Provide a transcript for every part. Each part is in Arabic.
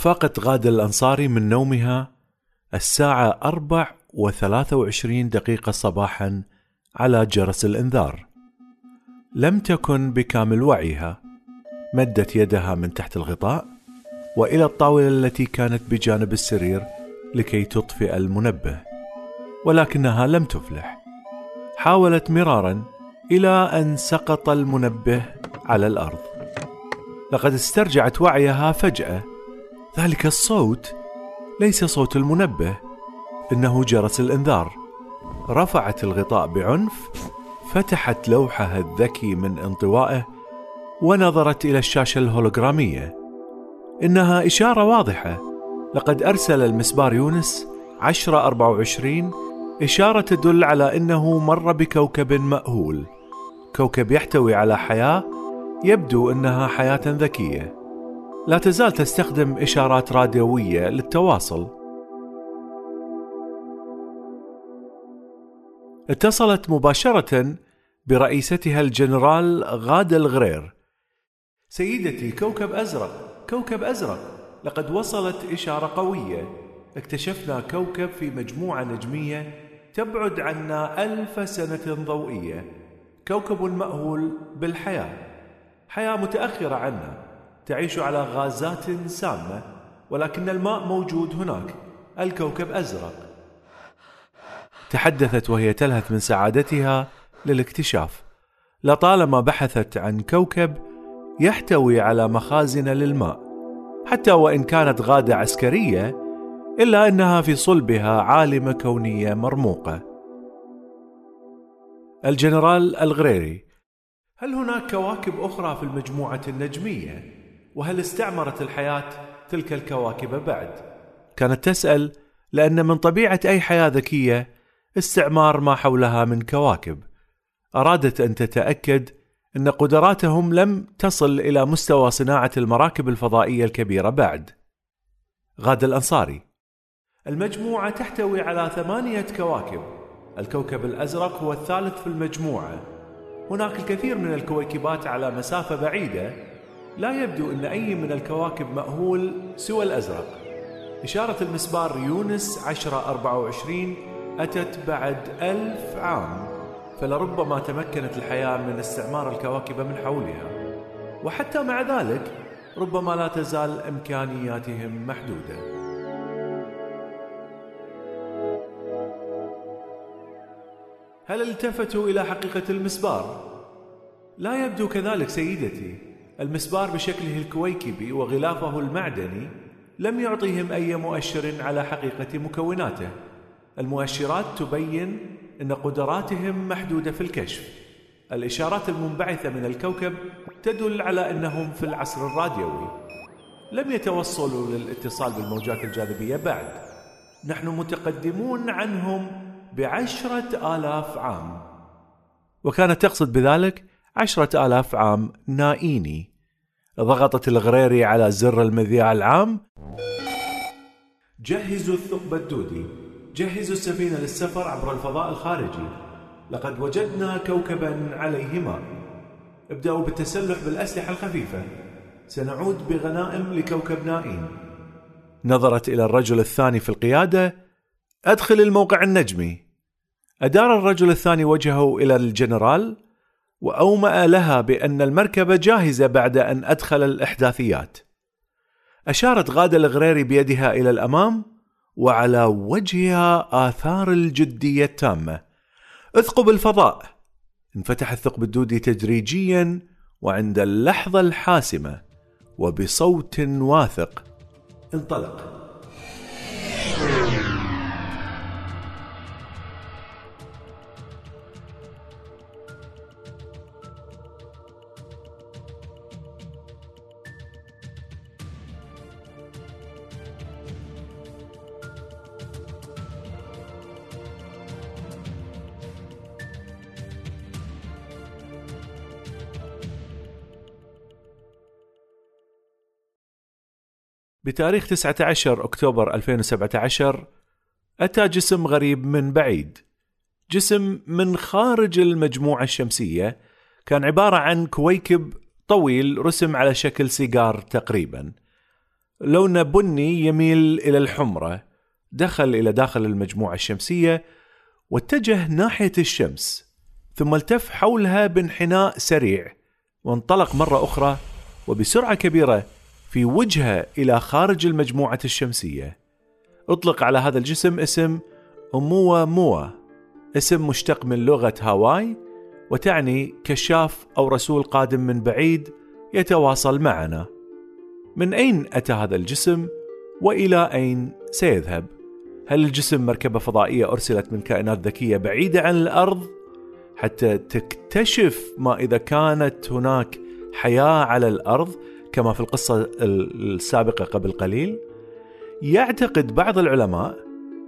أفاقت غادة الأنصاري من نومها الساعة أربع وثلاثة وعشرين دقيقة صباحا على جرس الإنذار. لم تكن بكامل وعيها. مدت يدها من تحت الغطاء وإلى الطاولة التي كانت بجانب السرير لكي تطفئ المنبه ولكنها لم تفلح. حاولت مرارا إلى أن سقط المنبه على الأرض. لقد استرجعت وعيها فجأة ذلك الصوت ليس صوت المنبه إنه جرس الإنذار. رفعت الغطاء بعنف فتحت لوحها الذكي من انطوائه ونظرت إلى الشاشة الهولوغرامية. إنها إشارة واضحة. لقد أرسل المسبار يونس 1024 إشارة تدل على إنه مر بكوكب مأهول. كوكب يحتوي على حياة يبدو إنها حياة ذكية. لا تزال تستخدم إشارات راديوية للتواصل. اتصلت مباشرة برئيستها الجنرال غادة الغرير. سيدتي كوكب أزرق، كوكب أزرق، لقد وصلت إشارة قوية. اكتشفنا كوكب في مجموعة نجمية تبعد عنا ألف سنة ضوئية. كوكب مأهول بالحياة. حياة متأخرة عنا. تعيش على غازات سامة ولكن الماء موجود هناك. الكوكب أزرق. تحدثت وهي تلهث من سعادتها للاكتشاف. لطالما بحثت عن كوكب يحتوي على مخازن للماء. حتى وإن كانت غادة عسكرية إلا أنها في صلبها عالمه كونية مرموقة. الجنرال الغريري هل هناك كواكب أخرى في المجموعة النجمية؟ وهل استعمرت الحياة تلك الكواكب بعد؟ كانت تسأل لأن من طبيعة أي حياة ذكية استعمار ما حولها من كواكب. أرادت أن تتأكد أن قدراتهم لم تصل إلى مستوى صناعة المراكب الفضائية الكبيرة بعد. غاد الأنصاري المجموعة تحتوي على ثمانية كواكب. الكوكب الأزرق هو الثالث في المجموعة. هناك الكثير من الكويكبات على مسافة بعيدة لا يبدو أن أي من الكواكب مأهول سوى الأزرق. إشارة المسبار يونس 1024 أتت بعد ألف عام فلربما تمكنت الحياة من استعمار الكواكب من حولها. وحتى مع ذلك ربما لا تزال إمكانياتهم محدودة. هل التفتوا إلى حقيقة المسبار؟ لا يبدو كذلك سيدتي. المسبار بشكله الكويكبي وغلافه المعدني لم يعطيهم أي مؤشر على حقيقة مكوناته. المؤشرات تبين أن قدراتهم محدودة في الكشف. الإشارات المنبعثة من الكوكب تدل على أنهم في العصر الراديوي. لم يتوصلوا للاتصال بالموجات الجاذبية بعد. نحن متقدمون عنهم بعشرة آلاف عام. وكانت تقصد بذلك عشرة آلاف عام نائيني. ضغطت الغريري على زر المذياع العام. جهزوا الثقب الدودي. جهزوا السفينة للسفر عبر الفضاء الخارجي. لقد وجدنا كوكبا عليه ماء ابدأوا بالتسلح بالأسلحة الخفيفة. سنعود بغنائم لكوكب نائين. نظرت إلى الرجل الثاني في القيادة. أدخل الموقع النجمي. أدار الرجل الثاني وجهه إلى الجنرال. وأومأ لها بأن المركبه جاهزه بعد أن أدخل الإحداثيات. أشارت غادة الغريري بيدها إلى الأمام وعلى وجهها آثار الجدية التامة. اثقب الفضاء. انفتح الثقب الدودي تدريجيا وعند اللحظة الحاسمة وبصوت واثق انطلق. بتاريخ 19 أكتوبر 2017 أتى جسم غريب من بعيد. جسم من خارج المجموعة الشمسية كان عبارة عن كويكب طويل رسم على شكل سيجار تقريبا. لونه بني يميل إلى الحمرة دخل إلى داخل المجموعة الشمسية واتجه ناحية الشمس ثم التف حولها بانحناء سريع وانطلق مرة أخرى وبسرعة كبيرة في وجهه إلى خارج المجموعة الشمسية. أطلق على هذا الجسم اسم أموا موا اسم مشتق من لغة هاواي وتعني كشاف أو رسول قادم من بعيد يتواصل معنا. من أين أتى هذا الجسم؟ وإلى أين سيذهب؟ هل الجسم مركبة فضائية أرسلت من كائنات ذكية بعيدة عن الأرض؟ حتى تكتشف ما إذا كانت هناك حياة على الأرض كما في القصة السابقة قبل قليل؟ يعتقد بعض العلماء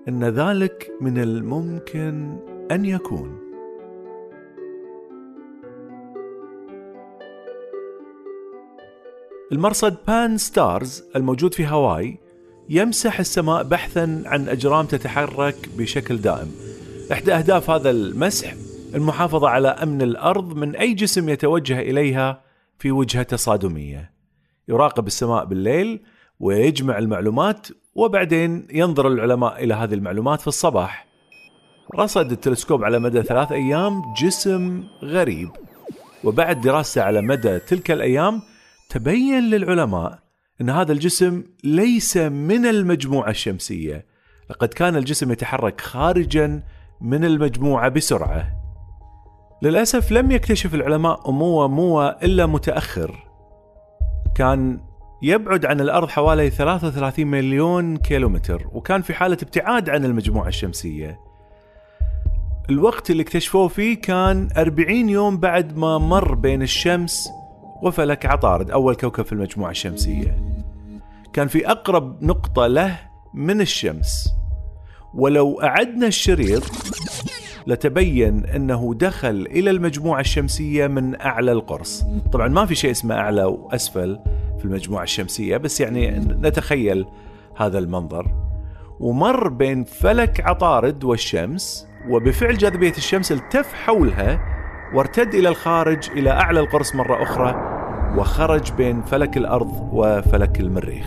أن ذلك من الممكن أن يكون المرصد Pan-STARRS الموجود في هاواي يمسح السماء بحثا عن أجرام تتحرك بشكل دائم إحدى أهداف هذا المسح المحافظة على أمن الأرض من أي جسم يتوجه إليها في وجهة تصادمية يراقب السماء بالليل ويجمع المعلومات وبعدين ينظر العلماء إلى هذه المعلومات في الصباح. رصد التلسكوب على مدى ثلاث أيام جسم غريب. وبعد دراسته على مدى تلك الأيام تبين للعلماء أن هذا الجسم ليس من المجموعة الشمسية. لقد كان الجسم يتحرك خارجا من المجموعة بسرعة. للأسف لم يكتشف العلماء أموا موا إلا متأخر. كان يبعد عن الأرض حوالي 33 مليون كيلومتر وكان في حالة ابتعاد عن المجموعة الشمسية. الوقت اللي اكتشفوه فيه كان 40 يوم بعد ما مر بين الشمس وفلك عطارد أول كوكب في المجموعة الشمسية. كان في أقرب نقطة له من الشمس. ولو أعدنا الشريط لتبين أنه دخل إلى المجموعة الشمسية من أعلى القرص. طبعا ما في شيء اسمه أعلى وأسفل في المجموعة الشمسية بس يعني نتخيل هذا المنظر. ومر بين فلك عطارد والشمس وبفعل جاذبية الشمس التف حولها وارتد إلى الخارج إلى أعلى القرص مرة أخرى وخرج بين فلك الأرض وفلك المريخ.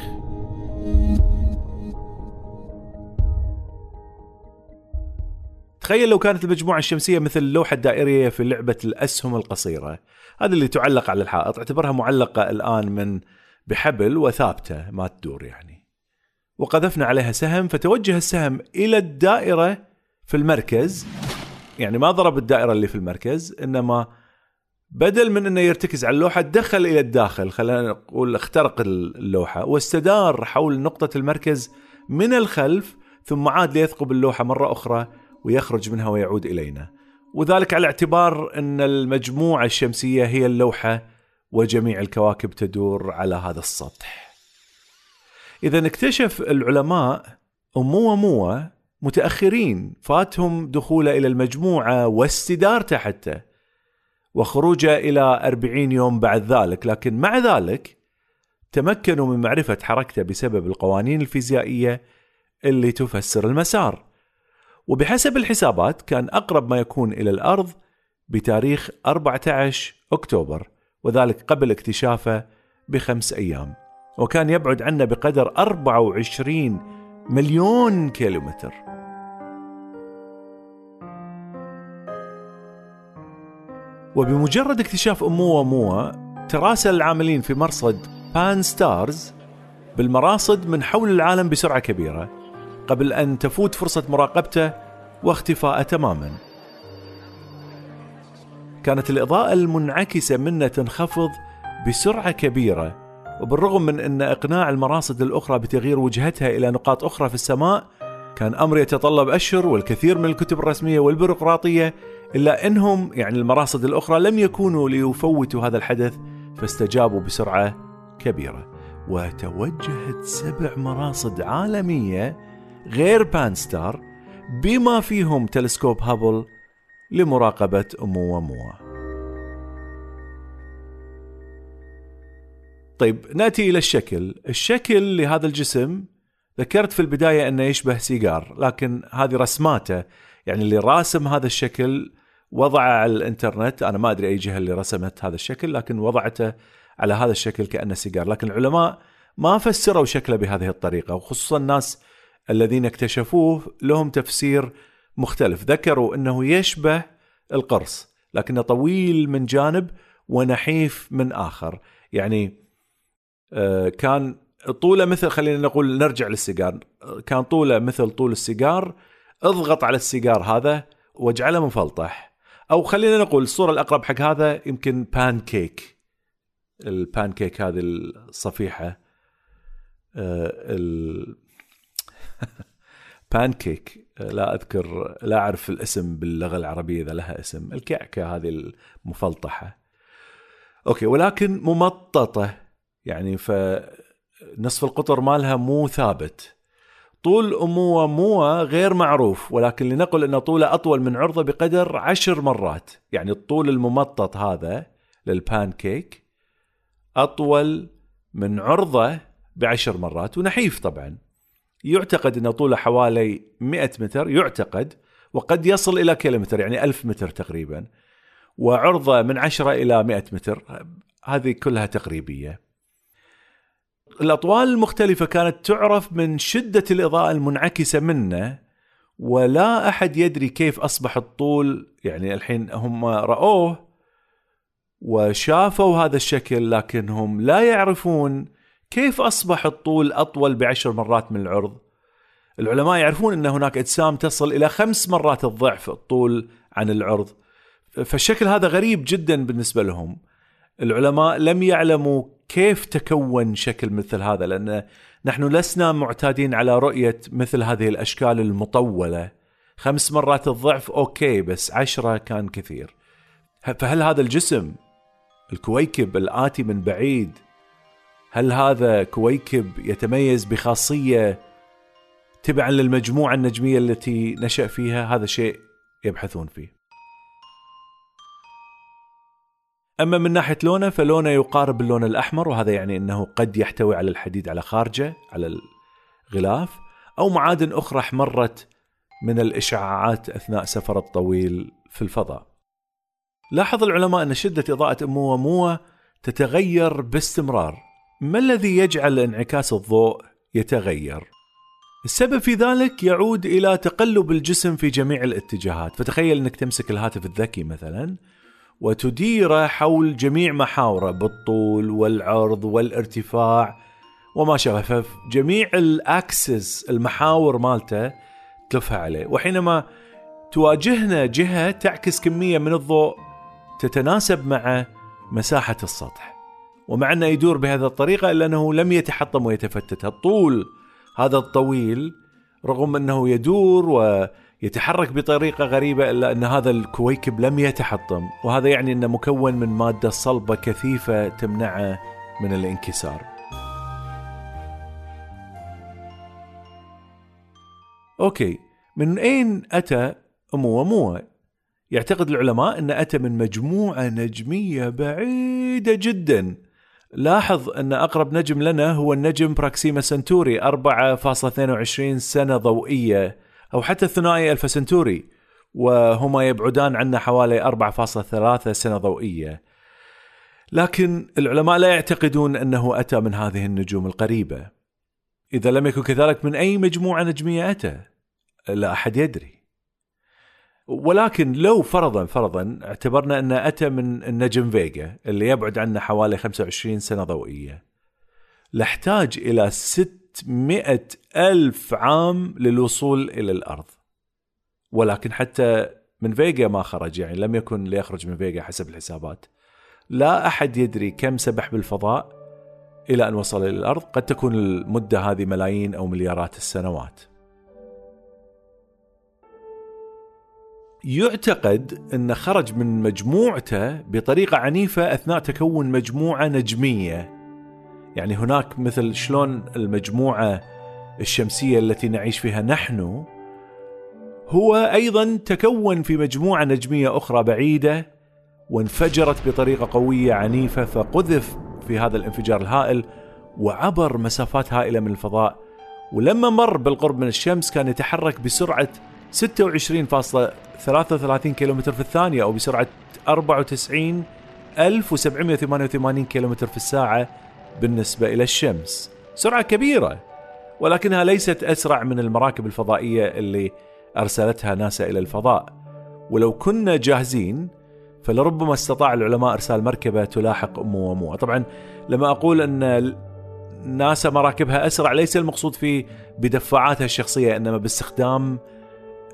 تخيل لو كانت المجموعة الشمسية مثل اللوحة الدائرية في لعبة الأسهم القصيرة. هذه اللي تعلق على الحائط اعتبرها معلقة الآن من بحبل وثابتة ما تدور يعني. وقذفنا عليها سهم فتوجه السهم إلى الدائرة في المركز. يعني ما ضرب الدائرة اللي في المركز إنما بدل من إنه يرتكز على اللوحة دخل إلى الداخل خلينا نقول اخترق اللوحة واستدار حول نقطة المركز من الخلف ثم عاد ليثقب اللوحة مرة أخرى ويخرج منها ويعود إلينا وذلك على اعتبار أن المجموعة الشمسية هي اللوحة وجميع الكواكب تدور على هذا السطح. إذا اكتشف العلماء اموا موا متأخرين فاتهم دخوله إلى المجموعة واستدارته حتى وخروجه إلى أربعين يوم بعد ذلك، لكن مع ذلك تمكنوا من معرفة حركته بسبب القوانين الفيزيائية اللي تفسر المسار. وبحسب الحسابات كان أقرب ما يكون إلى الأرض بتاريخ 14 أكتوبر وذلك قبل اكتشافه بخمس أيام. وكان يبعد عنا بقدر 24 مليون كيلومتر. وبمجرد اكتشاف أموا موا تراسل العاملين في مرصد بان ستارز بالمراصد من حول العالم بسرعة كبيرة. قبل أن تفوت فرصة مراقبته واختفاءه تماما. كانت الإضاءة المنعكسة منه تنخفض بسرعة كبيرة وبالرغم من أن إقناع المراصد الأخرى بتغيير وجهتها إلى نقاط أخرى في السماء كان أمر يتطلب أشهر والكثير من الكتب الرسمية والبيروقراطية إلا أنهم يعني المراصد الأخرى لم يكونوا ليفوتوا هذا الحدث فاستجابوا بسرعة كبيرة. وتوجهت سبع مراصد عالمية غير Pan-STARRS بما فيهم تلسكوب هابل لمراقبة أومواموا طيب نأتي إلى الشكل، الشكل لهذا الجسم ذكرت في البداية أنه يشبه سيجار، لكن هذه رسماته يعني اللي راسم هذا الشكل وضعه على الإنترنت، أنا ما أدري أي جهة اللي رسمت هذا الشكل لكن وضعته على هذا الشكل كأنه سيجار، لكن العلماء ما فسروا شكله بهذه الطريقة وخصوصا الناس الذين اكتشفوه لهم تفسير مختلف، ذكروا أنه يشبه القرص، لكنه طويل من جانب ونحيف من آخر، يعني آه، كان طوله مثل خلينا نقول نرجع للسيجار. كان طوله مثل طول السيجار اضغط على السيجار هذا واجعله مفلطح أو خلينا نقول الصورة الأقرب حق هذا يمكن pancake ال pancake هذه الصفيحه آه، ال بان كيك لا أذكر لا أعرف الاسم باللغة العربية إذا لها اسم. الكعكة هذه المفلطحة. okay ولكن ممططة. يعني فنصف القطر مالها مو ثابت. طول أموة موة غير معروف ولكن لنقل أن طوله أطول من عرضة بقدر عشر مرات. يعني الطول الممطط هذا للبان كيك أطول من عرضة بعشر مرات. ونحيف طبعا. يعتقد أن طوله حوالي 100 متر يعتقد وقد يصل إلى كيلومتر يعني ألف متر تقريبا وعرضه من عشرة إلى 100 متر. هذه كلها تقريبية. الأطوال المختلفة كانت تعرف من شدة الإضاءة المنعكسة منه ولا أحد يدري كيف أصبح الطول يعني الحين هم رأوه وشافوا هذا الشكل لكنهم لا يعرفون كيف أصبح الطول أطول بعشر مرات من العرض؟ العلماء يعرفون أن هناك أجسام تصل إلى خمس مرات الضعف الطول عن العرض فالشكل هذا غريب جدا بالنسبة لهم. العلماء لم يعلموا كيف تكون شكل مثل هذا لأن نحن لسنا معتادين على رؤية مثل هذه الأشكال المطولة. خمس مرات الضعف okay بس عشرة كان كثير. فهل هذا الجسم الكويكب الآتي من بعيد هل هذا كويكب يتميز بخاصية تبعا للمجموعة النجمية التي نشأ فيها هذا شيء يبحثون فيه أما من ناحية لونه فلونه يقارب اللون الأحمر وهذا يعني إنه قد يحتوي على الحديد على خارجه على الغلاف أو معادن أخرى احمرت من الإشعاعات أثناء سفر الطويل في الفضاء. لاحظ العلماء أن شدة إضاءة أموة موه تتغير باستمرار. ما الذي يجعل انعكاس الضوء يتغير؟ السبب في ذلك يعود إلى تقلب الجسم في جميع الاتجاهات، فتخيل إنك تمسك الهاتف الذكي مثلا وتديره حول جميع محاورة بالطول والعرض والارتفاع وما شابه فجميع الأكسس المحاور مالته تلفها عليه. وحينما تواجهنا جهة تعكس كمية من الضوء تتناسب مع مساحة السطح. ومع أنه يدور بهذه الطريقة إلا أنه لم يتحطم ويتفتت. الطول هذا الطويل رغم أنه يدور و يتحرك بطريقة غريبة إلا أن هذا الكويكب لم يتحطم. وهذا يعني أنه مكون من مادة صلبة كثيفة تمنعه من الانكسار. أوكي من أين أتى أموموا؟ يعتقد العلماء أن أتى من مجموعة نجمية بعيدة جدا. لاحظ أن أقرب نجم لنا هو النجم Proxima Centauri 4.22 سنة ضوئية أو حتى الثنائي Alpha Centauri وهما يبعدان عنا حوالي 4.3 سنة ضوئية. لكن العلماء لا يعتقدون أنه أتى من هذه النجوم القريبة. إذا لم يكن كذلك من أي مجموعة نجمية أتى لا أحد يدري. ولكن لو فرضا فرضا اعتبرنا أنه أتى من النجم Vega اللي يبعد عنا حوالي 25 سنة ضوئية. لأحتاج ست مئة ألف عام للوصول إلى الأرض. ولكن حتى من فيجا ما خرج يعني لم يكن ليخرج من فيجا حسب الحسابات. لا أحد يدري كم سبح بالفضاء إلى أن وصل إلى الأرض. قد تكون المدة هذه ملايين أو مليارات السنوات. يعتقد أن خرج من مجموعته بطريقة عنيفة أثناء تكون مجموعة نجمية. يعني هناك مثل شلون المجموعة الشمسية التي نعيش فيها نحن هو أيضا تكون في مجموعة نجمية أخرى بعيدة وانفجرت بطريقة قوية عنيفة فقذف في هذا الانفجار الهائل وعبر مسافات هائلة من الفضاء. ولما مر بالقرب من الشمس كان يتحرك بسرعة 26.33 كيلومتر في الثانية أو بسرعة 94788 كيلومتر في الساعة بالنسبة إلى الشمس. سرعة كبيرة ولكنها ليست أسرع من المراكب الفضائية اللي أرسلتها ناسا إلى الفضاء. ولو كنا جاهزين فلربما استطاع العلماء إرسال مركبة تلاحق أموموا طبعا لما أقول أن ناسا مراكبها أسرع ليس المقصود فيه بدفاعاتها الشخصية إنما باستخدام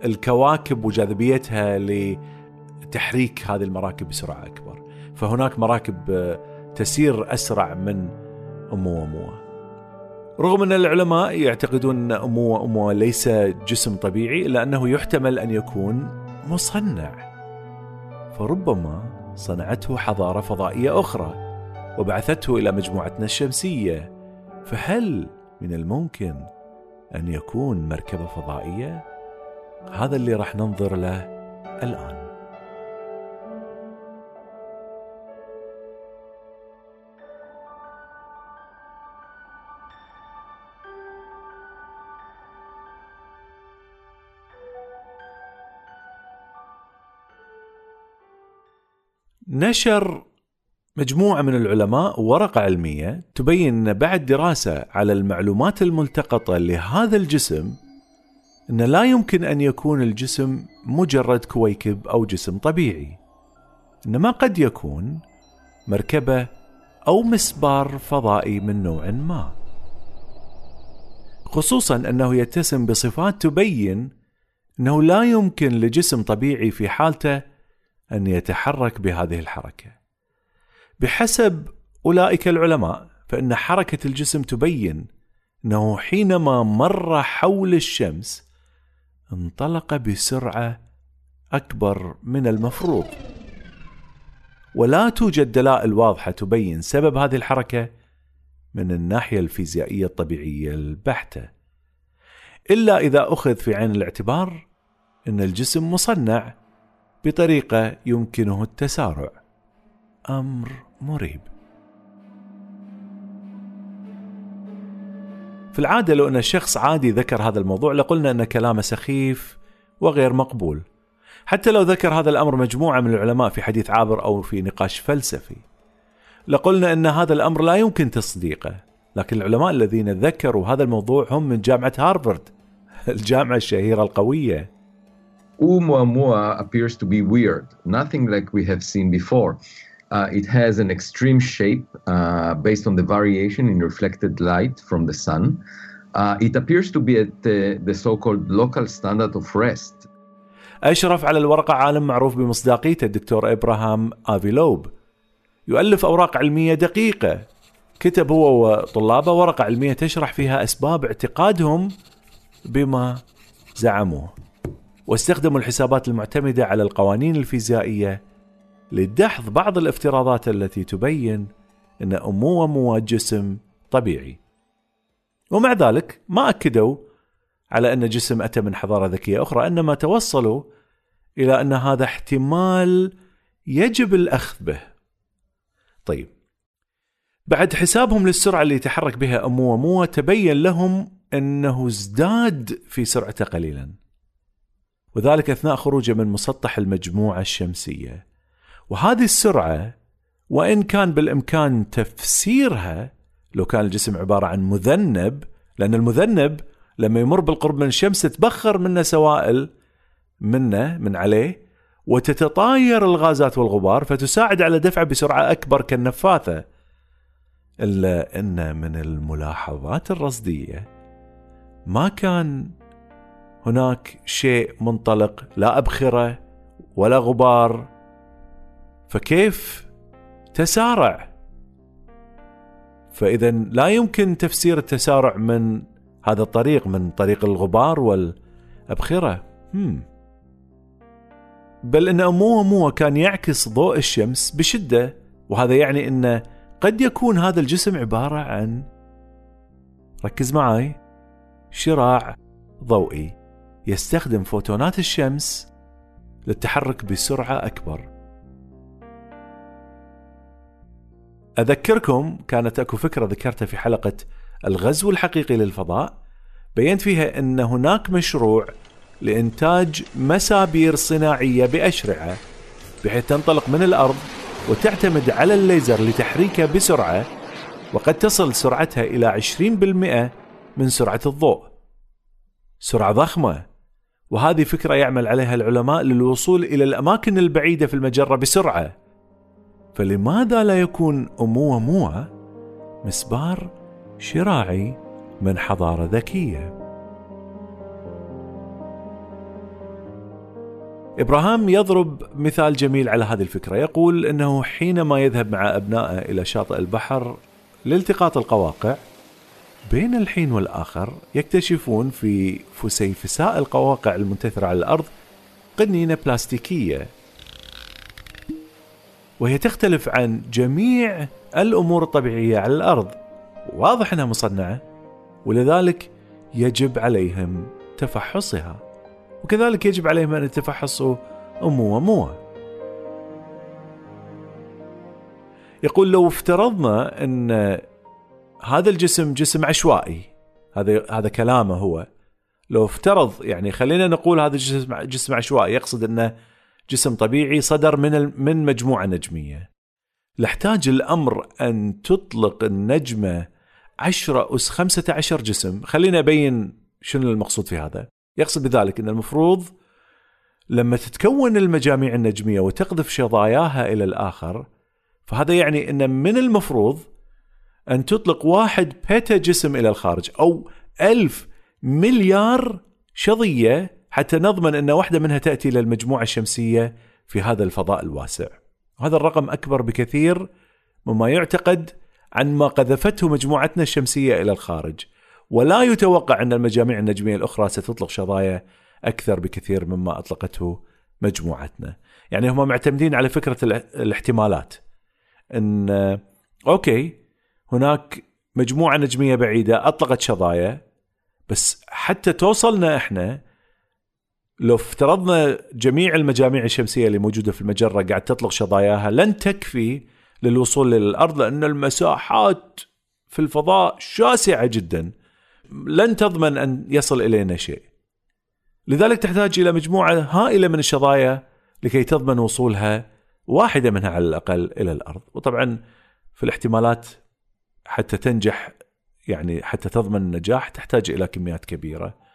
الكواكب وجاذبيتها لتحريك هذه المراكب بسرعة أكبر. فهناك مراكب تسير أسرع من أموموا رغم أن العلماء يعتقدون أن أموموا أموموا ليس جسم طبيعي إلا أنه يحتمل أن يكون مصنع. فربما صنعته حضارة فضائية أخرى وبعثته إلى مجموعتنا الشمسية. فهل من الممكن أن يكون مركبة فضائية؟ هذا اللي راح ننظر له الآن. نشر مجموعة من العلماء ورقة علمية تبين أن بعد دراسة على المعلومات الملتقطة لهذا الجسم أن لا يمكن أن يكون الجسم مجرد كويكب أو جسم طبيعي. إنما قد يكون مركبة أو مسبار فضائي من نوع ما. خصوصا أنه يتسم بصفات تبين أنه لا يمكن لجسم طبيعي في حالته أن يتحرك بهذه الحركة. بحسب أولئك العلماء فإن حركة الجسم تبين أنه حينما مر حول الشمس انطلق بسرعة أكبر من المفروض. ولا توجد دلائل واضحة تبين سبب هذه الحركة من الناحية الفيزيائية الطبيعية البحتة. إلا إذا أخذ في عين الاعتبار أن الجسم مصنع بطريقة يمكنه التسارع. أمر مريب. في العادة لو أن شخص عادي ذكر هذا الموضوع لقلنا أن كلامه سخيف وغير مقبول. حتى لو ذكر هذا الأمر مجموعة من العلماء في حديث عابر أو في نقاش فلسفي لقلنا أن هذا الأمر لا يمكن تصديقه لكن العلماء الذين ذكروا هذا الموضوع هم من جامعة هارفارد الجامعة الشهيرة القوية. Oumuamua appears to be weird, nothing like we have seen before. Uh, it has an extreme shape uh, based on the variation in reflected light from the sun. Uh, it appears to be at the, so-called local standard of rest. أشرف على الورقة عالم معروف بمصداقيته الدكتور إبراهام آفيلوب يؤلف أوراق علمية دقيقة كتب هو وطلابه ورقة علمية تشرح فيها أسباب اعتقادهم بما زعموه واستخدموا الحسابات المعتمدة على القوانين الفيزيائية لدحض بعض الافتراضات التي تبين أن أموموا جسم طبيعي. ومع ذلك ما أكدوا على أن جسم أتى من حضارة ذكية أخرى إنما توصلوا إلى أن هذا احتمال يجب الأخذ به. طيب بعد حسابهم للسرعة اللي يتحرك بها أموموا تبين لهم أنه ازداد في سرعته قليلا وذلك أثناء خروجه من مسطح المجموعة الشمسية. وهذه السرعة وإن كان بالإمكان تفسيرها لو كان الجسم عبارة عن مذنب لأن المذنب لما يمر بالقرب من الشمس تتبخر منه سوائل منه من عليه وتتطاير الغازات والغبار فتساعد على دفعه بسرعة أكبر كالنفاثة. إلا أن من الملاحظات الرصدية ما كان هناك شيء منطلق لا أبخرة ولا غبار فكيف تسارع؟ فإذا لا يمكن تفسير التسارع من هذا الطريق من طريق الغبار والأبخرة. هم. بل أن أموه كان يعكس ضوء الشمس بشدة وهذا يعني أن قد يكون هذا الجسم عبارة عن ركز معي شراع ضوئي يستخدم فوتونات الشمس للتحرك بسرعة أكبر. أذكركم كانت أكو فكرة ذكرتها في حلقة الغزو الحقيقي للفضاء. بينت فيها أن هناك مشروع لإنتاج مسابير صناعية بأشرعة بحيث تنطلق من الأرض وتعتمد على الليزر لتحريكها بسرعة وقد تصل سرعتها إلى 20% من سرعة الضوء. سرعة ضخمة وهذه فكرة يعمل عليها العلماء للوصول إلى الأماكن البعيدة في المجرة بسرعة. فلماذا لا يكون أموموا مسبار شراعي من حضارة ذكية؟ إبراهام يضرب مثال جميل على هذه الفكرة. يقول أنه حينما يذهب مع أبنائه إلى شاطئ البحر لالتقاط القواقع بين الحين والآخر يكتشفون في فسيفساء القواقع المنتثرة على الأرض قنينة بلاستيكية. وهي تختلف عن جميع الأمور الطبيعية على الأرض. واضح أنها مصنعة ولذلك يجب عليهم تفحصها. وكذلك يجب عليهم أن يتفحصوا أمو ومو يقول لو افترضنا أن هذا الجسم جسم عشوائي هذا هذا كلامه هو. لو افترض يعني خلينا نقول هذا الجسم جسم عشوائي يقصد أنه جسم طبيعي صدر من من مجموعة نجمية. لأحتاج الأمر أن تطلق النجمة 10 أس 15 جسم. خلينا أبين شنو المقصود في هذا. يقصد بذلك إن المفروض لما تتكون المجاميع النجمية وتقذف شظاياها إلى الآخر فهذا يعني إن من المفروض أن تطلق واحد بيتا جسم إلى الخارج أو ألف مليار شظية حتى نضمن أن واحدة منها تأتي إلى المجموعة الشمسية في هذا الفضاء الواسع. هذا الرقم أكبر بكثير مما يعتقد عن ما قذفته مجموعتنا الشمسية إلى الخارج. ولا يتوقع أن المجاميع النجمية الأخرى ستطلق شظايا أكثر بكثير مما أطلقته مجموعتنا. يعني هم معتمدين على فكرة الاحتمالات. أن أوكي هناك مجموعة نجمية بعيدة أطلقت شظايا بس حتى توصلنا إحنا لو افترضنا جميع المجاميع الشمسية اللي موجودة في المجرة قاعد تطلق شظاياها لن تكفي للوصول للأرض لأن المساحات في الفضاء شاسعة جدا. لن تضمن أن يصل إلينا شيء. لذلك تحتاج إلى مجموعة هائلة من الشظايا لكي تضمن وصولها واحدة منها على الأقل إلى الأرض. وطبعا في الاحتمالات حتى تنجح يعني حتى تضمن النجاح تحتاج إلى كميات كبيرة.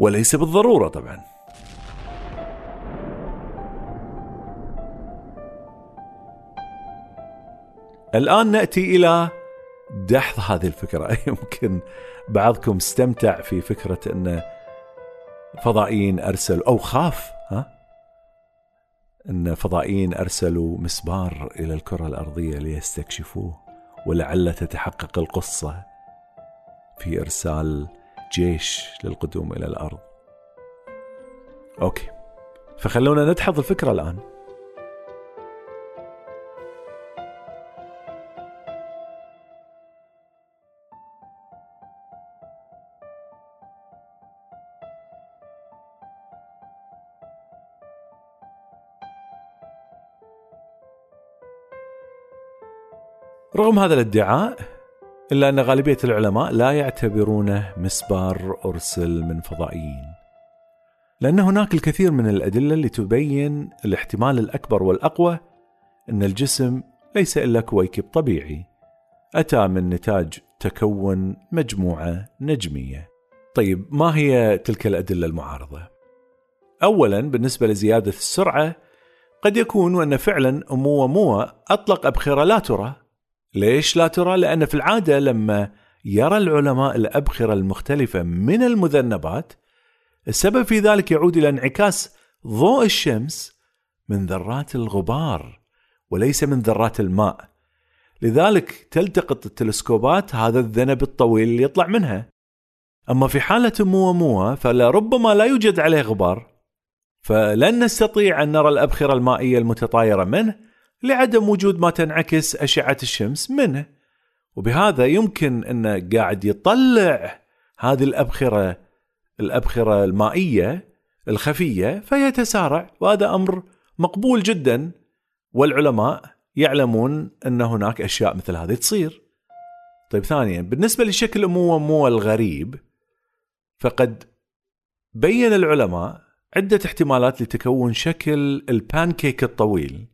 وليس بالضرورة طبعا. الآن نأتي إلى دحض هذه الفكرة. يمكن بعضكم استمتع في فكرة أن فضائيين أرسلوا أو خاف ها؟ أن فضائيين أرسلوا مسبار إلى الكرة الأرضية ليستكشفوه ولعل تتحقق القصة في إرسال جيش للقدوم إلى الأرض. أوكي. فخلونا ندحض الفكرة الآن. رغم هذا الادعاء إلا أن غالبية العلماء لا يعتبرونه مسبار أرسل من فضائيين. لأن هناك الكثير من الأدلة اللي تبين الاحتمال الأكبر والأقوى أن الجسم ليس إلا كويكب طبيعي أتى من نتاج تكون مجموعة نجمية. طيب ما هي تلك الأدلة المعارضة؟ أولا بالنسبة لزيادة السرعة قد يكون أن فعلا أمو أطلق أبخرة لا ترى. ليش لا ترى؟ لأن في العادة لما يرى العلماء الأبخرة المختلفة من المذنبات السبب في ذلك يعود إلى انعكاس ضوء الشمس من ذرات الغبار وليس من ذرات الماء. لذلك تلتقط التلسكوبات هذا الذنب الطويل اللي يطلع منها. أما في حالة موموة فلربما لا يوجد عليه غبار. فلن نستطيع أن نرى الأبخرة المائية المتطايرة منه لعدم وجود ما تنعكس أشعة الشمس منه. وبهذا يمكن أنه قاعد يطلع هذه الأبخرة الأبخرة المائية الخفية فيتسارع. وهذا أمر مقبول جدا والعلماء يعلمون أن هناك أشياء مثل هذه تصير. طيب ثانيا بالنسبة لشكل أموموا الغريب فقد بين العلماء عدة احتمالات لتكون شكل البانكيك الطويل.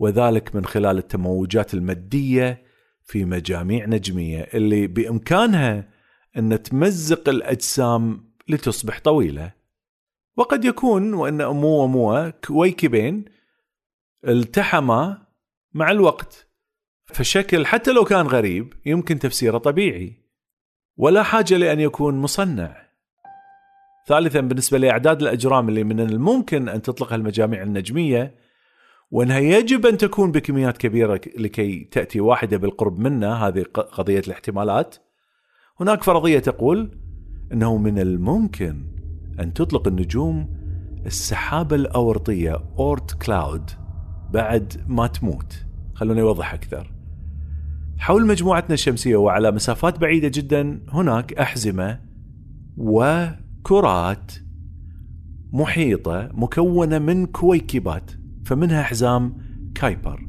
وذلك من خلال التموجات المادية في مجاميع نجمية اللي بإمكانها أن تمزق الأجسام لتصبح طويلة. وقد يكون وأن أمو ومو كويكبين التحما مع الوقت. فالشكل حتى لو كان غريب يمكن تفسيره طبيعي. ولا حاجة لأن يكون مصنع. ثالثا بالنسبة لأعداد الأجرام اللي من الممكن أن تطلقها المجاميع النجمية وأنها يجب أن تكون بكميات كبيرة لكي تأتي واحدة بالقرب منها هذه قضية الاحتمالات. هناك فرضية تقول أنه من الممكن أن تطلق النجوم السحابة الأورطية أورت كلاود بعد ما تموت. خلوني أوضح أكثر. حول مجموعتنا الشمسية وعلى مسافات بعيدة جدا هناك أحزمة وكرات محيطة مكونة من كويكبات. فمنها حزام كايبر.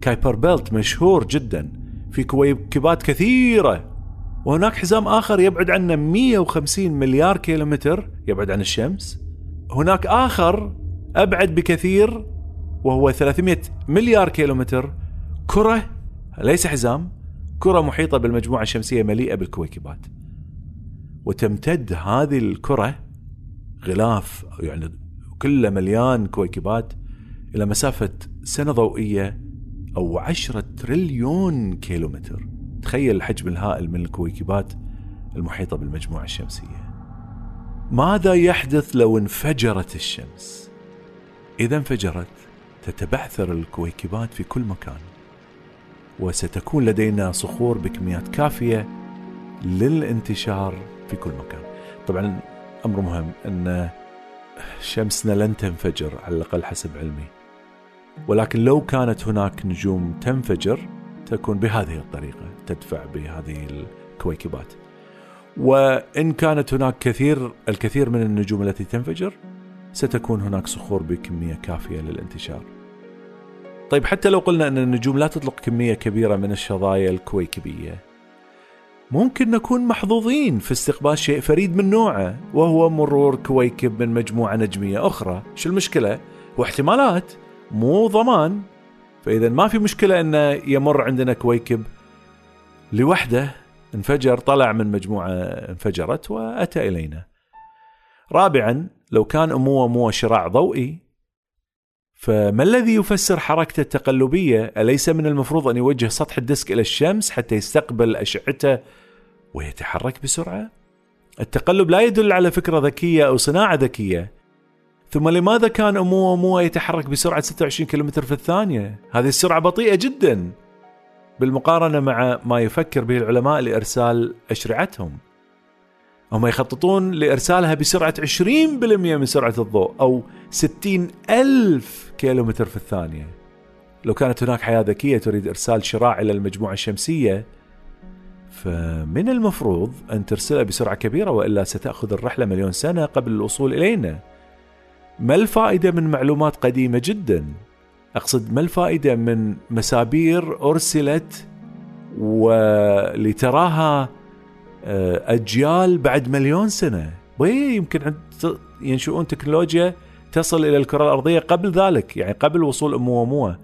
Kuiper Belt مشهور جدا في كويكبات كثيرة. وهناك حزام آخر يبعد عنا 150 مليار كيلومتر يبعد عن الشمس. هناك آخر أبعد بكثير وهو 300 مليار كيلومتر. كرة ليس حزام كرة محيطة بالمجموعة الشمسية مليئة بالكويكبات. وتمتد هذه الكرة غلاف يعني كله مليان كويكبات إلى مسافة سنة ضوئية أو عشرة تريليون كيلومتر. تخيل الحجم الهائل من الكويكبات المحيطة بالمجموعة الشمسية. ماذا يحدث لو انفجرت الشمس؟ إذا انفجرت تتبعثر الكويكبات في كل مكان وستكون لدينا صخور بكميات كافية للانتشار في كل مكان. طبعا أمر مهم أن شمسنا لن تنفجر على الأقل حسب علمي. ولكن لو كانت هناك نجوم تنفجر تكون بهذه الطريقة تدفع بهذه الكويكبات. وإن كانت هناك كثير الكثير من النجوم التي تنفجر ستكون هناك صخور بكمية كافية للانتشار. طيب حتى لو قلنا أن النجوم لا تطلق كمية كبيرة من الشظايا الكويكبية ممكن نكون محظوظين في استقبال شيء فريد من نوعه وهو مرور كويكب من مجموعة نجمية أخرى. شو المشكلة؟ واحتمالات. مو ضمان. فإذا ما في مشكلة أنه يمر عندنا كويكب. لوحده انفجر طلع من مجموعة انفجرت وأتى إلينا. رابعا لو كان أومواموا شراع ضوئي فما الذي يفسر حركته التقلبية؟ أليس من المفروض أن يوجه سطح ال disk إلى الشمس حتى يستقبل أشعته ويتحرك بسرعة؟ التقلب لا يدل على فكرة ذكية أو صناعة ذكية. ثم لماذا كان أومواموا يتحرك بسرعة 26 كم في الثانية؟ هذه السرعة بطيئة جدا. بالمقارنة مع ما يفكر به العلماء لإرسال أشرعتهم. هم يخططون لإرسالها بسرعة 20% من سرعة الضوء أو 60 ألف كيلومتر في الثانية. لو كانت هناك حياة ذكية تريد إرسال شراع إلى المجموعة الشمسية فمن المفروض أن ترسلها بسرعة كبيرة وإلا ستأخذ الرحلة مليون سنة قبل الوصول إلينا. ما الفائدة من معلومات قديمة جدا؟ أقصد ما الفائدة من مسابير أرسلت ولتراها آه، أجيال بعد مليون سنة. ويمكن ينشؤون تكنولوجيا تصل إلى الكرة الأرضية قبل ذلك يعني قبل وصول أموموة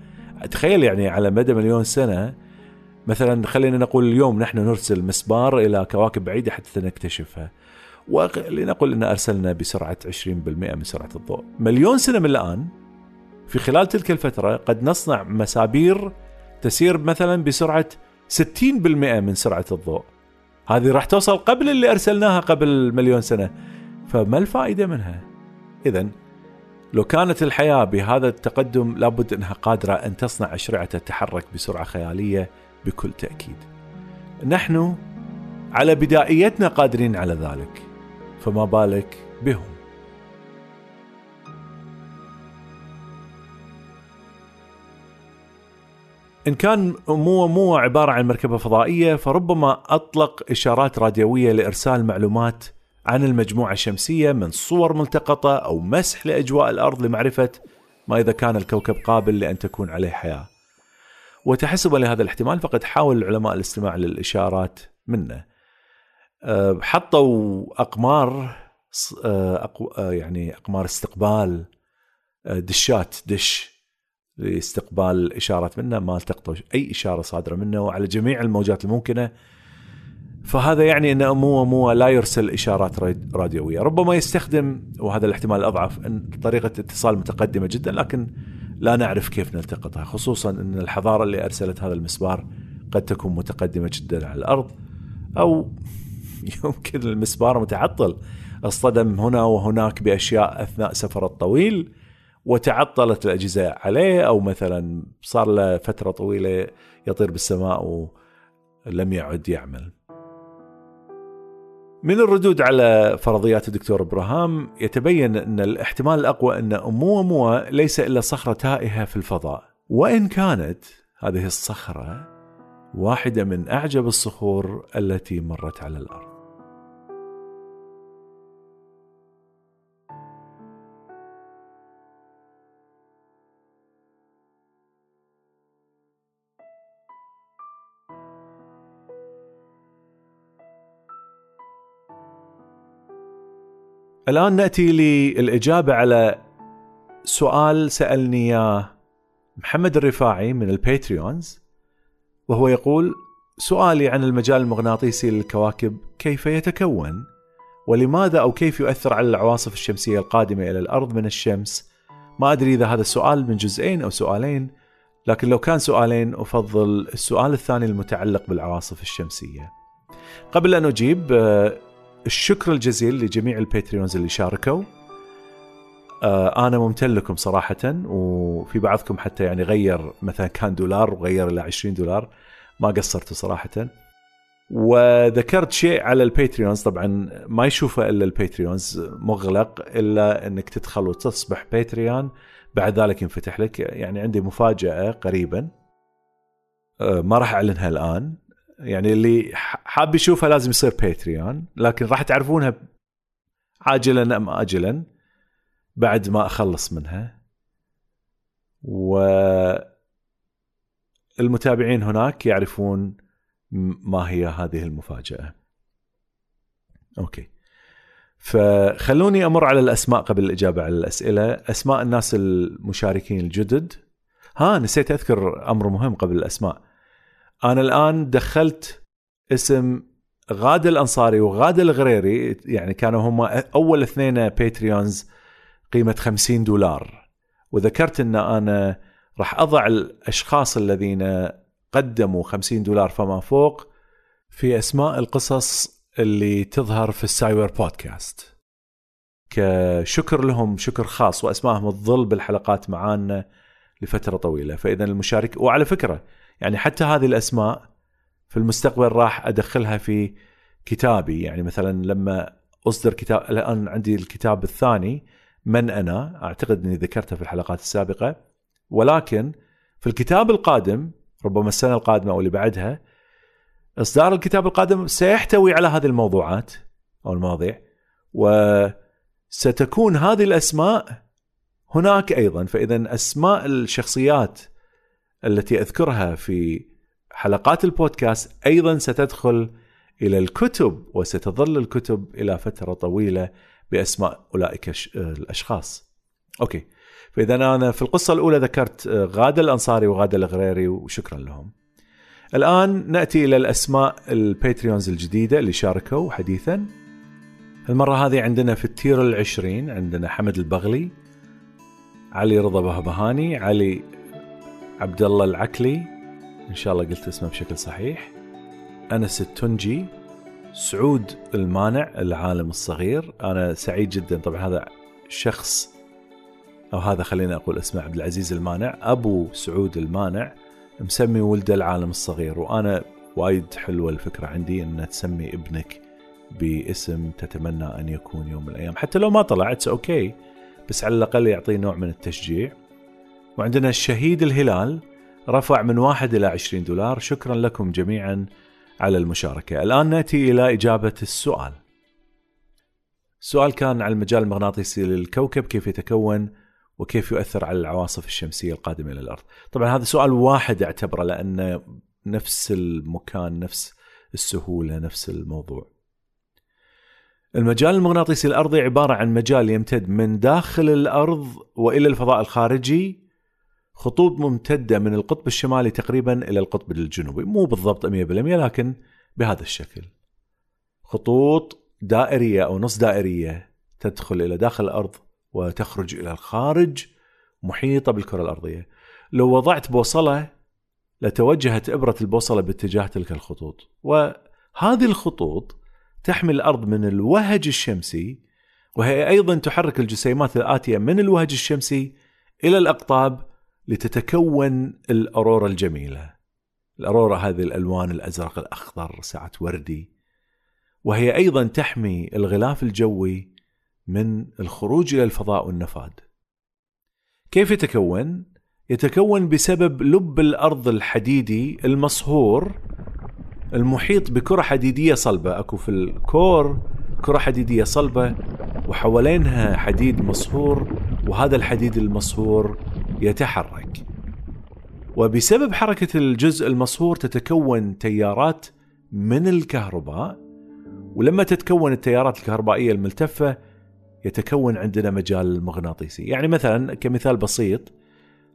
تخيل يعني على مدى مليون سنة مثلا خلينا نقول اليوم نحن نرسل مسبار إلى كواكب بعيدة حتى نكتشفها. ولنقل أن أرسلنا بسرعة 20% من سرعة الضوء. مليون سنة من الآن في خلال تلك الفترة قد نصنع مسابير تسير مثلا بسرعة 60% من سرعة الضوء. هذه راح توصل قبل اللي أرسلناها قبل مليون سنة. فما الفائدة منها؟ إذا لو كانت الحياة بهذا التقدم لابد أنها قادرة أن تصنع أشرعة تتحرك بسرعة خيالية بكل تأكيد. نحن على بدائيتنا قادرين على ذلك. فما بالك بهم؟ إن كان مو مو عبارة عن مركبة فضائية فربما أطلق إشارات راديوية لإرسال معلومات عن المجموعة الشمسية من صور ملتقطة أو مسح لأجواء الأرض لمعرفة ما إذا كان الكوكب قابل لأن تكون عليه حياة. وتحسبا لهذا الاحتمال فقد حاول العلماء الاستماع للإشارات منه. أه، حطوا أقمار أه، أه، يعني أقمار استقبال دشات دش. لاستقبال اشارات منه ما التقطوا أي إشارة صادرة منه وعلى جميع الموجات الممكنة. فهذا يعني ان امو امو لا يرسل إشارات راديوية، ربما يستخدم وهذا الاحتمال الأضعف إن طريقة اتصال متقدمة جدا لكن لا نعرف كيف نلتقطها، خصوصا إن الحضارة اللي أرسلت هذا المسبار قد تكون متقدمة جدا على الأرض أو يمكن المسبار متعطل اصطدم هنا وهناك بأشياء أثناء سفره الطويل. وتعطلت الاجهزه عليه أو مثلا صار له فترة طويلة يطير بالسماء ولم يعد يعمل. من الردود على فرضيات الدكتور إبراهام يتبين أن الاحتمال الأقوى أن اموموا ليس إلا صخرة تائهة في الفضاء، وإن كانت هذه الصخرة واحدة من أعجب الصخور التي مرت على الأرض. الآن نأتي للإجابة على سؤال سألني إياه محمد الرفاعي من الباتريونز وهو يقول سؤالي عن المجال المغناطيسي للكواكب كيف يتكون؟ ولماذا أو كيف يؤثر على العواصف الشمسية القادمة إلى الأرض من الشمس؟ ما أدري إذا هذا السؤال من جزئين أو سؤالين لكن لو كان سؤالين أفضل السؤال الثاني المتعلق بالعواصف الشمسية. قبل أن أجيب الشكر الجزيل لجميع ال Patrons اللي شاركوا. آه أنا ممتن لكم صراحة وفي بعضكم حتى يعني غير مثلا كان دولار وغير إلى 20 دولار. ما قصرتوا صراحة. وذكرت شيء على ال Patrons طبعا ما يشوفه إلا ال Patrons مغلق إلا إنك تدخل وتصبح Patron بعد ذلك ينفتح لك. يعني عندي مفاجأة قريبا. آه، ما راح أعلنها الآن. يعني اللي حاب يشوفها لازم يصير Patreon لكن راح تعرفونها عاجلا أم آجلا بعد ما أخلص منها. و المتابعين هناك يعرفون ما هي هذه المفاجأة. أوكي. فخلوني أمر على الأسماء قبل الإجابة على الأسئلة. أسماء الناس المشاركين الجدد. ها نسيت أذكر أمر مهم قبل الأسماء. أنا الآن دخلت اسم غادة الأنصاري وغادة الغريري يعني كانوا هم أول اثنين Patrons قيمة 50 دولار. وذكرت إن أنا راح أضع الأشخاص الذين قدموا 50 دولار فما فوق في أسماء القصص اللي تظهر في السايبر بودكاست. كشكر لهم شكر خاص واسمائهم تظل بالحلقات معانا لفترة طويلة. فإذا المشارك وعلى فكرة يعني حتى هذه الأسماء في المستقبل راح أدخلها في كتابي. يعني مثلا لما أصدر كتاب الآن عندي الكتاب الثاني من أنا؟ أعتقد إني ذكرتها في الحلقات السابقة. ولكن في الكتاب القادم ربما السنة القادمة أو اللي بعدها إصدار الكتاب القادم سيحتوي على هذه الموضوعات أو المواضيع. وستكون هذه الأسماء هناك أيضا. فاذا أسماء الشخصيات التي أذكرها في حلقات البودكاست أيضا ستدخل إلى الكتب وستظل الكتب إلى فترة طويلة بأسماء أولئك الأشخاص. أوكي. فإذا أنا في القصة الأولى ذكرت غادة الأنصاري وغادة الغريري وشكرا لهم. الآن نأتي إلى الأسماء ال Patrons الجديدة اللي شاركوا حديثا. المرة هذه عندنا في التير العشرين عندنا حمد البغلي علي رضا بهبهاني علي عبد الله العكلي إن شاء الله قلت اسمه بشكل صحيح أنس التنجي سعود المانع العالم الصغير. أنا سعيد جدا طبعا هذا شخص أو هذا خلينا أقول اسمه عبد العزيز المانع أبو سعود المانع مسمي ولده العالم الصغير. وأنا وايد حلوة الفكرة عندي إن تسمي ابنك باسم تتمنى أن يكون يوم من الأيام. حتى لو ما طلع it's okay. بس على الأقل يعطيه نوع من التشجيع. وعندنا الشهيد الهلال رفع من واحد إلى عشرين دولار. شكرا لكم جميعا على المشاركة. الآن نأتي إلى إجابة السؤال. السؤال كان عن المجال المغناطيسي للكوكب كيف يتكون وكيف يؤثر على العواصف الشمسية القادمة إلى الأرض. طبعا هذا سؤال واحد اعتبره لأنه نفس المكان نفس السهولة نفس الموضوع. المجال المغناطيسي الأرضي عبارة عن مجال يمتد من داخل الأرض وإلى الفضاء الخارجي خطوط ممتدة من القطب الشمالي تقريبا إلى القطب الجنوبي. مو بالضبط 100% لكن بهذا الشكل. خطوط دائرية أو نص دائرية تدخل إلى داخل الأرض وتخرج إلى الخارج محيطة بالكرة الأرضية. لو وضعت بوصلة لتوجهت إبرة البوصلة باتجاه تلك الخطوط. وهذه الخطوط تحمي الأرض من الوهج الشمسي وهي أيضا تحرك الجسيمات الآتية من الوهج الشمسي إلى الأقطاب لتتكون الأرورا الجميلة. الأرورا هذه الألوان الأزرق الأخضر ساعة وردي. وهي أيضا تحمي الغلاف الجوي من الخروج إلى الفضاء والنفاد كيف يتكون؟ يتكون بسبب لب الأرض الحديدي المصهور المحيط بكرة حديدية صلبة أكو في الكور كرة حديدية صلبة وحوالينها حديد مصهور وهذا الحديد المصهور يتحرك. وبسبب حركة الجزء المصهور تتكون تيارات من الكهرباء ولما تتكون التيارات الكهربائية الملتفة يتكون عندنا مجال مغناطيسي. يعني مثلا كمثال بسيط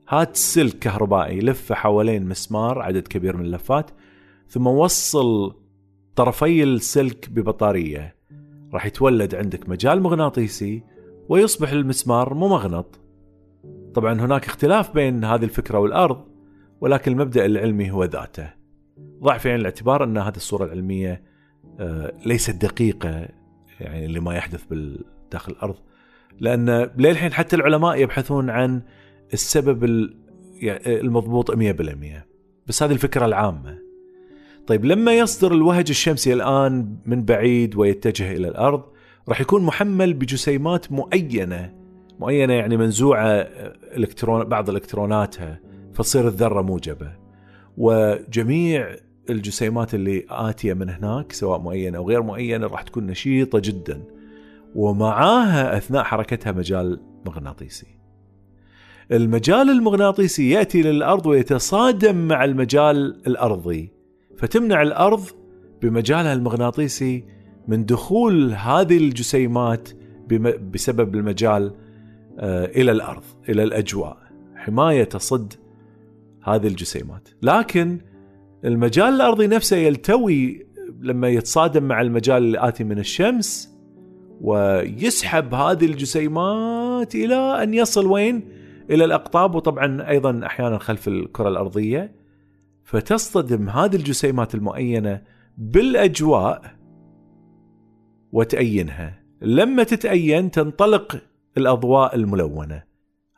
هات سلك كهربائي لفه حوالين مسمار عدد كبير من اللفات ثم وصل طرفي السلك ببطارية. راح يتولد عندك مجال مغناطيسي ويصبح المسمار ممغنط طبعا هناك اختلاف بين هذه الفكرة والأرض ولكن المبدأ العلمي هو ذاته. ضع في عين الاعتبار أن هذه الصورة العلمية آه، ليست دقيقة يعني لما يحدث داخل الأرض. لأن للحين حتى العلماء يبحثون عن السبب يعني المضبوط 100% بس هذه الفكرة العامة. طيب لما يصدر الوهج الشمسي الآن من بعيد ويتجه إلى الأرض راح يكون محمل بجسيمات معينة معينة يعني منزوعة إلكترون بعض إلكتروناتها فتصير الذرة موجبة. وجميع الجسيمات اللي آتية من هناك سواء معينة أو غير معينة راح تكون نشيطة جدا. ومعاها أثناء حركتها مجال مغناطيسي. المجال المغناطيسي يأتي للأرض ويتصادم مع المجال الأرضي. فتمنع الأرض بمجالها المغناطيسي من دخول هذه الجسيمات بسبب المجال آه، إلى الأرض إلى الأجواء. حماية تصد هذه الجسيمات. لكن المجال الأرضي نفسه يلتوي لما يتصادم مع المجال الآتي من الشمس ويسحب هذه الجسيمات إلى أن يصل وين؟ إلى الأقطاب وطبعا أيضا أحيانا خلف الكرة الأرضية. فتصطدم هذه الجسيمات المؤينة بالأجواء وتأينها. لما تتأين تنطلق الأضواء الملونة.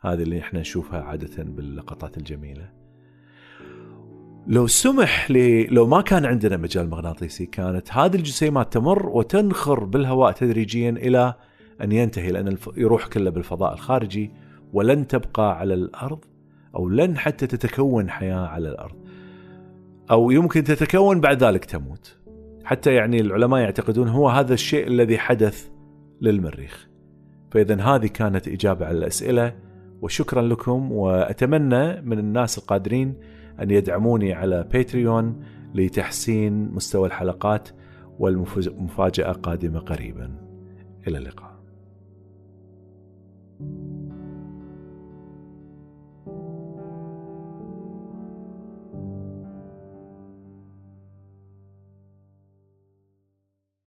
هذه اللي إحنا نشوفها عادة باللقطات الجميلة. لو سمح لي لو ما كان عندنا مجال مغناطيسي كانت هذه الجسيمات تمر وتنخر بالهواء تدريجيا إلى أن ينتهي لأن يروح كله بالفضاء الخارجي ولن تبقى على الأرض أو لن حتى تتكون حياة على الأرض. أو يمكن تتكون بعد ذلك تموت. حتى يعني العلماء يعتقدون هو هذا الشيء الذي حدث للمريخ. فاذا هذه كانت إجابة على الأسئلة وشكرا لكم وأتمنى من الناس القادرين أن يدعموني على باتريون لتحسين مستوى الحلقات والمفاجأة قادمة قريبا إلى اللقاء